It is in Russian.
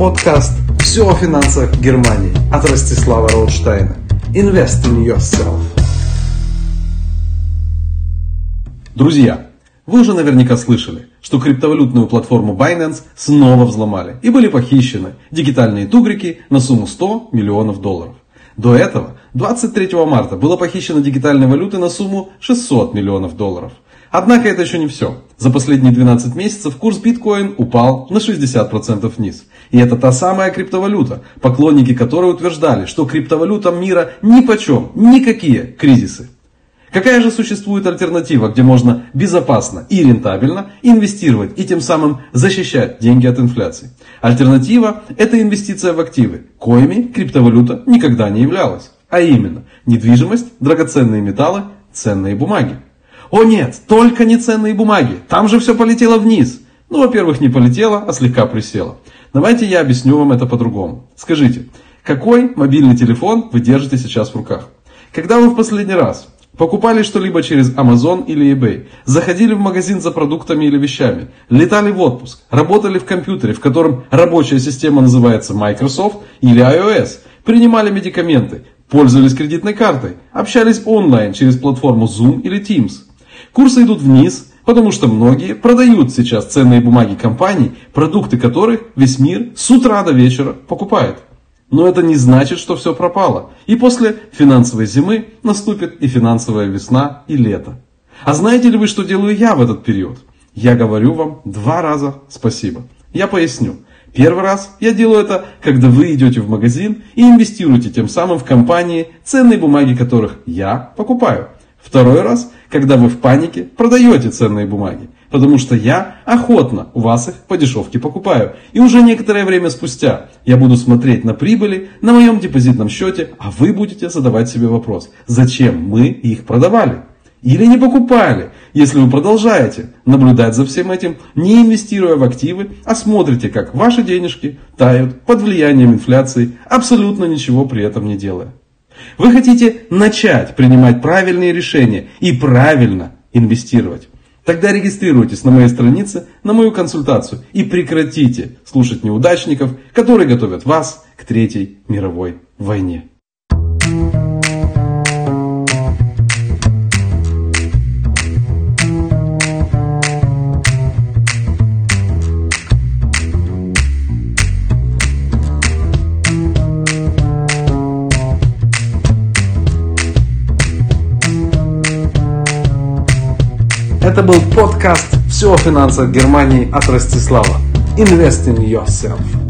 подкаст «Все о финансах Германии» от Ростислава Роудштейна. Invest in yourself. Друзья, вы уже наверняка слышали, что криптовалютную платформу Binance снова взломали и были похищены дигитальные тугрики на сумму 100 миллионов долларов. До этого 23 марта было похищено дигитальной валюты на сумму 600 миллионов долларов – Однако это еще не все. За последние 12 месяцев курс биткоин упал на 60% вниз. И это та самая криптовалюта, поклонники которой утверждали, что криптовалютам мира ни почем, никакие кризисы. Какая же существует альтернатива, где можно безопасно и рентабельно инвестировать и тем самым защищать деньги от инфляции? Альтернатива – это инвестиция в активы, коими криптовалюта никогда не являлась. А именно, недвижимость, драгоценные металлы, ценные бумаги. О нет, только не ценные бумаги, там же все полетело вниз. Ну, во-первых, не полетело, а слегка присело. Давайте я объясню вам это по-другому. Скажите, какой мобильный телефон вы держите сейчас в руках? Когда вы в последний раз покупали что-либо через Amazon или eBay, заходили в магазин за продуктами или вещами, летали в отпуск, работали в компьютере, в котором рабочая система называется Microsoft или iOS, принимали медикаменты, пользовались кредитной картой, общались онлайн через платформу Zoom или Teams – Курсы идут вниз, потому что многие продают сейчас ценные бумаги компаний, продукты которых весь мир с утра до вечера покупает. Но это не значит, что все пропало. И после финансовой зимы наступит и финансовая весна, и лето. А знаете ли вы, что делаю я в этот период? Я говорю вам два раза спасибо. Я поясню. Первый раз я делаю это, когда вы идете в магазин и инвестируете тем самым в компании, ценные бумаги которых я покупаю. Второй раз, когда вы в панике продаете ценные бумаги. Потому что я охотно у вас их по дешевке покупаю. И уже некоторое время спустя я буду смотреть на прибыли на моем депозитном счете, а вы будете задавать себе вопрос, зачем мы их продавали? Или не покупали, если вы продолжаете наблюдать за всем этим, не инвестируя в активы, а смотрите, как ваши денежки тают под влиянием инфляции, абсолютно ничего при этом не делая. Вы хотите начать принимать правильные решения и правильно инвестировать. Тогда регистрируйтесь на моей странице на мою консультацию и прекратите слушать неудачников, которые готовят вас к Третьей мировой войне. Это был подкаст «Все о финансах Германии» от Ростислава. Invest in yourself.